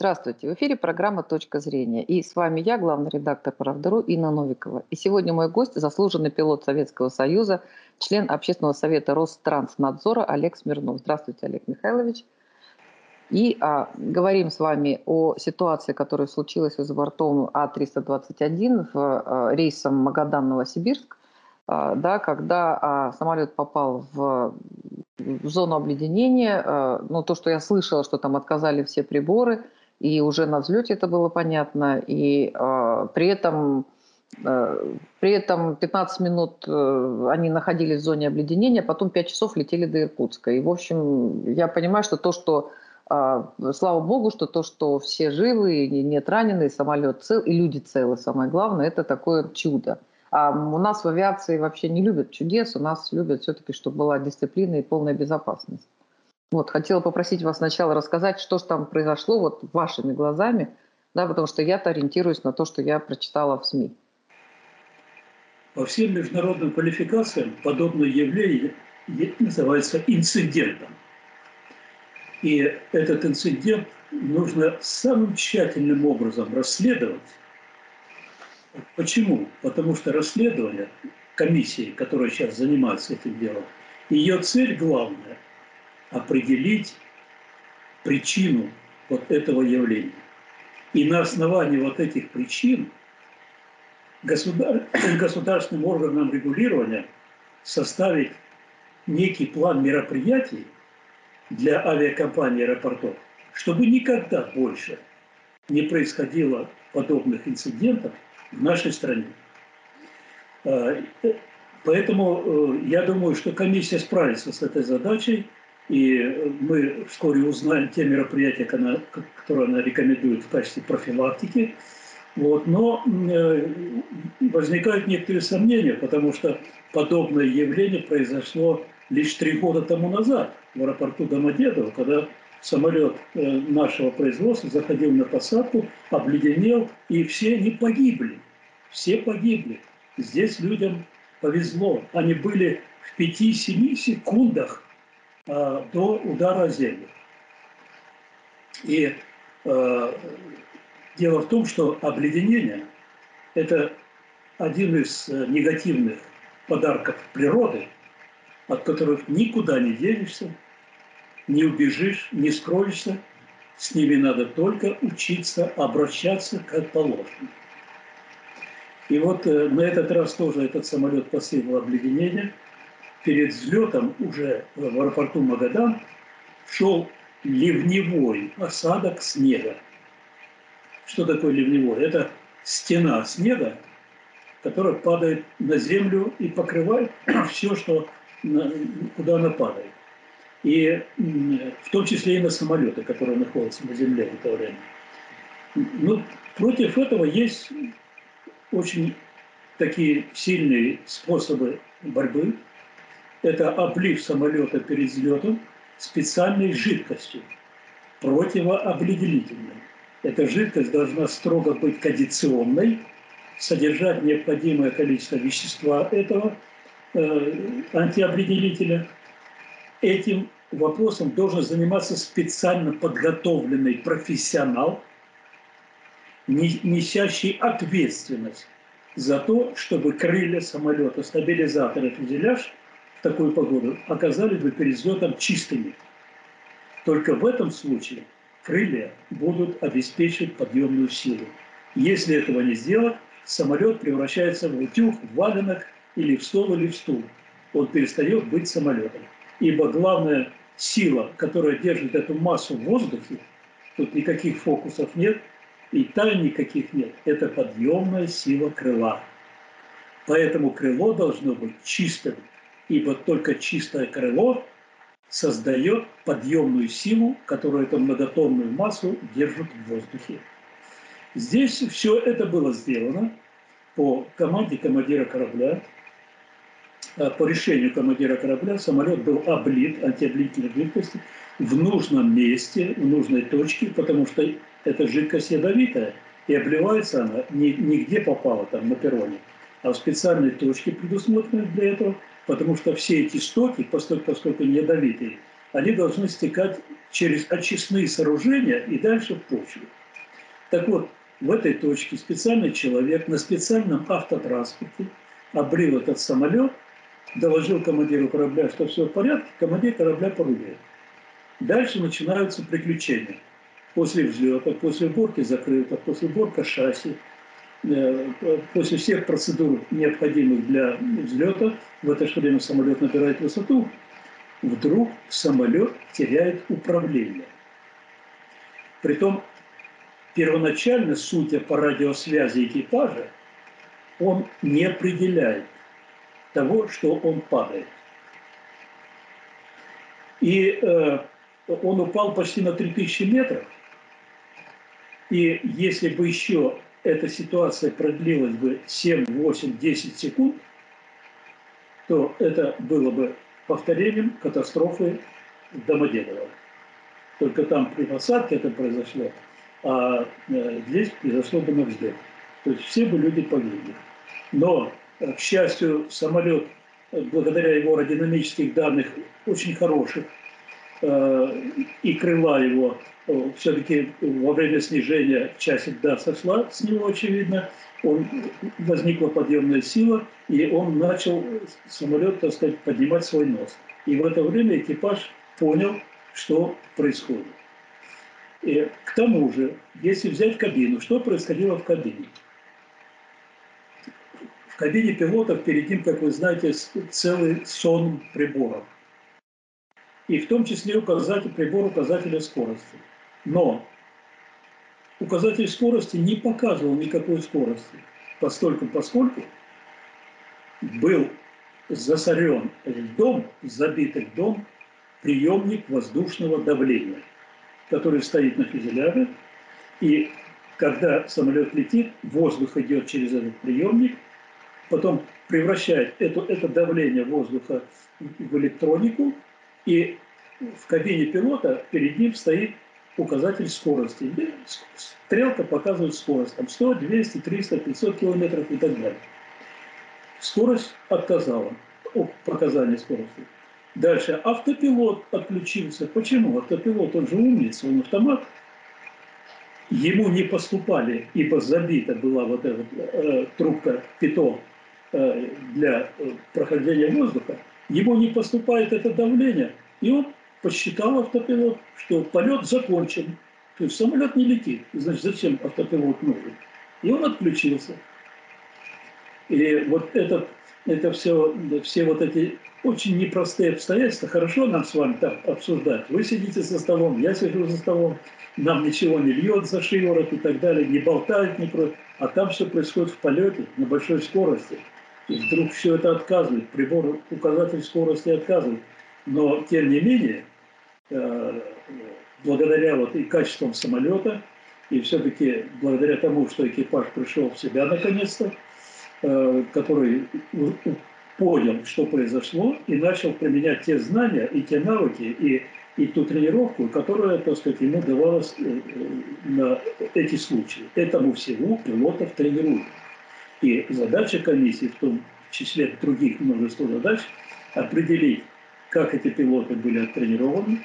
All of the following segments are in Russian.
Здравствуйте, в эфире программа «Точка зрения». И с вами я, главный редактор «Правдару» Инна Новикова. И сегодня мой гость – заслуженный пилот Советского Союза, член Общественного совета Ространснадзора Олег Смирнов. Здравствуйте, Олег Михайлович. И а, говорим с вами о ситуации, которая случилась из бортом А-321 в а, рейсом Магадан-Новосибирск, а, да, когда а, самолет попал в, в зону обледенения. А, ну, то, что я слышала, что там отказали все приборы – и уже на взлете это было понятно, и э, при этом э, при этом 15 минут э, они находились в зоне обледенения, потом 5 часов летели до Иркутска. И, в общем, я понимаю, что то, что, э, слава богу, что то, что все живы, нет раненых, самолет цел, и люди целы, самое главное, это такое чудо. А у нас в авиации вообще не любят чудес, у нас любят все-таки, чтобы была дисциплина и полная безопасность. Вот, хотела попросить вас сначала рассказать, что же там произошло вот вашими глазами, да, потому что я-то ориентируюсь на то, что я прочитала в СМИ. По всем международным квалификациям подобное явление называется инцидентом. И этот инцидент нужно самым тщательным образом расследовать. Почему? Потому что расследование комиссии, которая сейчас занимается этим делом, ее цель главная – определить причину вот этого явления. И на основании вот этих причин государ... государственным органам регулирования составить некий план мероприятий для авиакомпаний аэропортов, чтобы никогда больше не происходило подобных инцидентов в нашей стране. А, э, поэтому э, я думаю, что комиссия справится с этой задачей – и мы вскоре узнаем те мероприятия, которые она рекомендует в качестве профилактики. Вот. Но э, возникают некоторые сомнения, потому что подобное явление произошло лишь три года тому назад в аэропорту Домодедово, когда самолет э, нашего производства заходил на посадку, обледенел, и все они погибли. Все погибли. Здесь людям повезло. Они были в 5-7 секундах Э, до удара о землю. И э, дело в том, что обледенение – это один из э, негативных подарков природы, от которых никуда не денешься, не убежишь, не скроешься. С ними надо только учиться обращаться как положено. И вот э, на этот раз тоже этот самолет последовал обледенение – перед взлетом уже в аэропорту Магадан шел ливневой осадок снега. Что такое ливневой? Это стена снега, которая падает на землю и покрывает все, что, куда она падает. И в том числе и на самолеты, которые находятся на земле в это время. Ну, против этого есть очень такие сильные способы борьбы это облив самолета перед взлетом специальной жидкостью, противообледенительной. Эта жидкость должна строго быть кондиционной, содержать необходимое количество вещества этого э, антиобледенителя. Этим вопросом должен заниматься специально подготовленный профессионал, несящий ответственность за то, чтобы крылья самолета, стабилизаторы, фюзеляж – в такую погоду оказались бы перед взлетом чистыми. Только в этом случае крылья будут обеспечивать подъемную силу. Если этого не сделать, самолет превращается в утюг, в валенок или в стол или в стул. Он перестает быть самолетом. Ибо главная сила, которая держит эту массу в воздухе, тут никаких фокусов нет, и тайн никаких нет, это подъемная сила крыла. Поэтому крыло должно быть чистым, ибо только чистое крыло создает подъемную силу, которая эту многотонную массу держит в воздухе. Здесь все это было сделано по команде командира корабля. А, по решению командира корабля самолет был облит антиоблительной жидкостью в нужном месте, в нужной точке, потому что эта жидкость ядовитая, и обливается она не, не попала, там на перроне, а в специальной точке, предусмотренной для этого – потому что все эти стоки, поскольку, поскольку ядовитые, они должны стекать через очистные сооружения и дальше в почву. Так вот, в этой точке специальный человек на специальном автотранспорте обрил этот самолет, доложил командиру корабля, что все в порядке, командир корабля порубает. Дальше начинаются приключения. После взлета, после уборки закрыта, после уборки шасси, после всех процедур, необходимых для взлета, в это же время самолет набирает высоту, вдруг самолет теряет управление. Притом первоначально, судя по радиосвязи экипажа, он не определяет того, что он падает. И э, он упал почти на 3000 метров. И если бы еще эта ситуация продлилась бы 7, 8, 10 секунд, то это было бы повторением катастрофы Домодедово. Только там при посадке это произошло, а э, здесь произошло бы на взлет. То есть все бы люди погибли. Но, э, к счастью, самолет, э, благодаря его аэродинамических данных, очень хороших, и крыла его все-таки во время снижения часть льда сошла с него, очевидно, он, возникла подъемная сила, и он начал самолет, так сказать, поднимать свой нос. И в это время экипаж понял, что происходит. И к тому же, если взять кабину, что происходило в кабине? В кабине пилотов перед ним, как вы знаете, целый сон приборов. И в том числе указатель, прибор указателя скорости. Но указатель скорости не показывал никакой скорости, постольку, поскольку был засорен льдом, забитый льдом приемник воздушного давления – который стоит на фюзеляже. И когда самолет летит, воздух идет через этот приемник, потом превращает это, это давление воздуха в электронику, и в кабине пилота перед ним стоит указатель скорости. Стрелка показывает скорость, там 100, 200, 300, 500 километров и так далее. Скорость отказала, показания скорости. Дальше автопилот отключился. Почему? Автопилот, он же умница, он автомат. Ему не поступали, ибо забита была вот эта э, трубка питон э, для э, прохождения воздуха. Ему не поступает это давление, и он посчитал автопилот, что полет закончен. То есть самолет не летит. Значит, зачем автопилот нужен? И он отключился. И вот этот, это все, все вот эти очень непростые обстоятельства. Хорошо нам с вами так обсуждать. Вы сидите за столом, я сижу за столом, нам ничего не льет за шиворот и так далее, не болтает, не про... а там все происходит в полете на большой скорости. И вдруг все это отказывает, прибор, указатель скорости отказывает. Но, тем не менее, э, благодаря вот и качествам самолета, и все-таки благодаря тому, что экипаж пришел в себя наконец-то, э, который понял, что произошло, и начал применять те знания и те навыки, и, и ту тренировку, которая, так сказать, ему давалась э, на эти случаи. Этому всего пилотов тренируют. И задача комиссии, в том числе других множество задач, определить, как эти пилоты были оттренированы,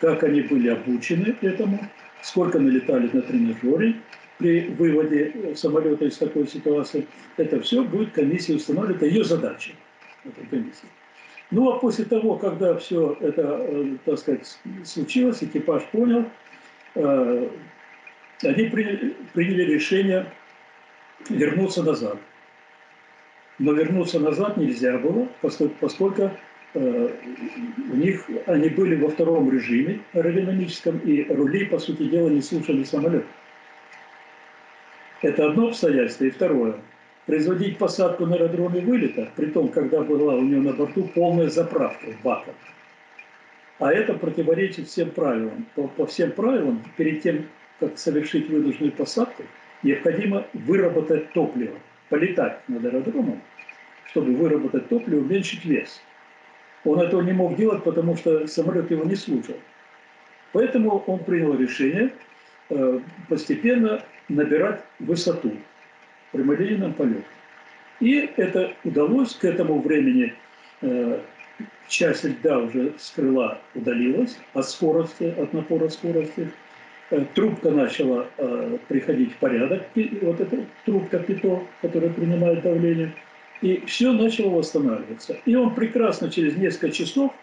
как они были обучены этому, сколько налетали на тренажере, при выводе самолета из такой ситуации, это все будет комиссия установлена, это ее задача, этой комиссии. Ну а после того, когда все это, э, так сказать, случилось, экипаж понял, э, они приняли, приняли решение вернуться назад. Но вернуться назад нельзя было, поскольку, поскольку э, у них они были во втором режиме аэродинамическом, и рули, по сути дела, не слушали самолет. Это одно обстоятельство. И второе. Производить посадку на аэродроме вылета, при том, когда была у него на борту полная заправка в баках. А это противоречит всем правилам. По, по всем правилам, перед тем, как совершить вынужденную посадку, необходимо выработать топливо, полетать над аэродромом, чтобы выработать топливо, уменьшить вес. Он этого не мог делать, потому что самолет его не слушал. Поэтому он принял решение э, постепенно набирать высоту в прямолинейном полете. И это удалось к этому времени. Э, часть льда уже с крыла удалилась от скорости, от напора скорости. Э, Трубка начала э, приходить в порядок, вот эта трубка ПИТО, которая принимает давление, и все начало восстанавливаться. И он прекрасно через несколько часов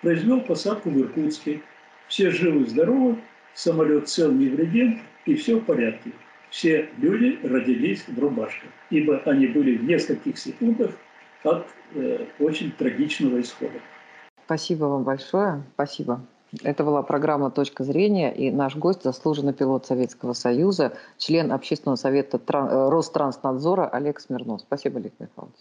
произвел посадку в Иркутске. Все живы, здоровы, самолет цел, невредим, и все в порядке. Все люди родились в рубашках, ибо они были в нескольких секундах от э, очень трагичного исхода. Спасибо вам большое. Спасибо. Это была программа «Точка зрения» и наш гость, заслуженный пилот Советского Союза, член Общественного совета э, Ространснадзора Олег Смирнов. Спасибо, Олег Михайлович.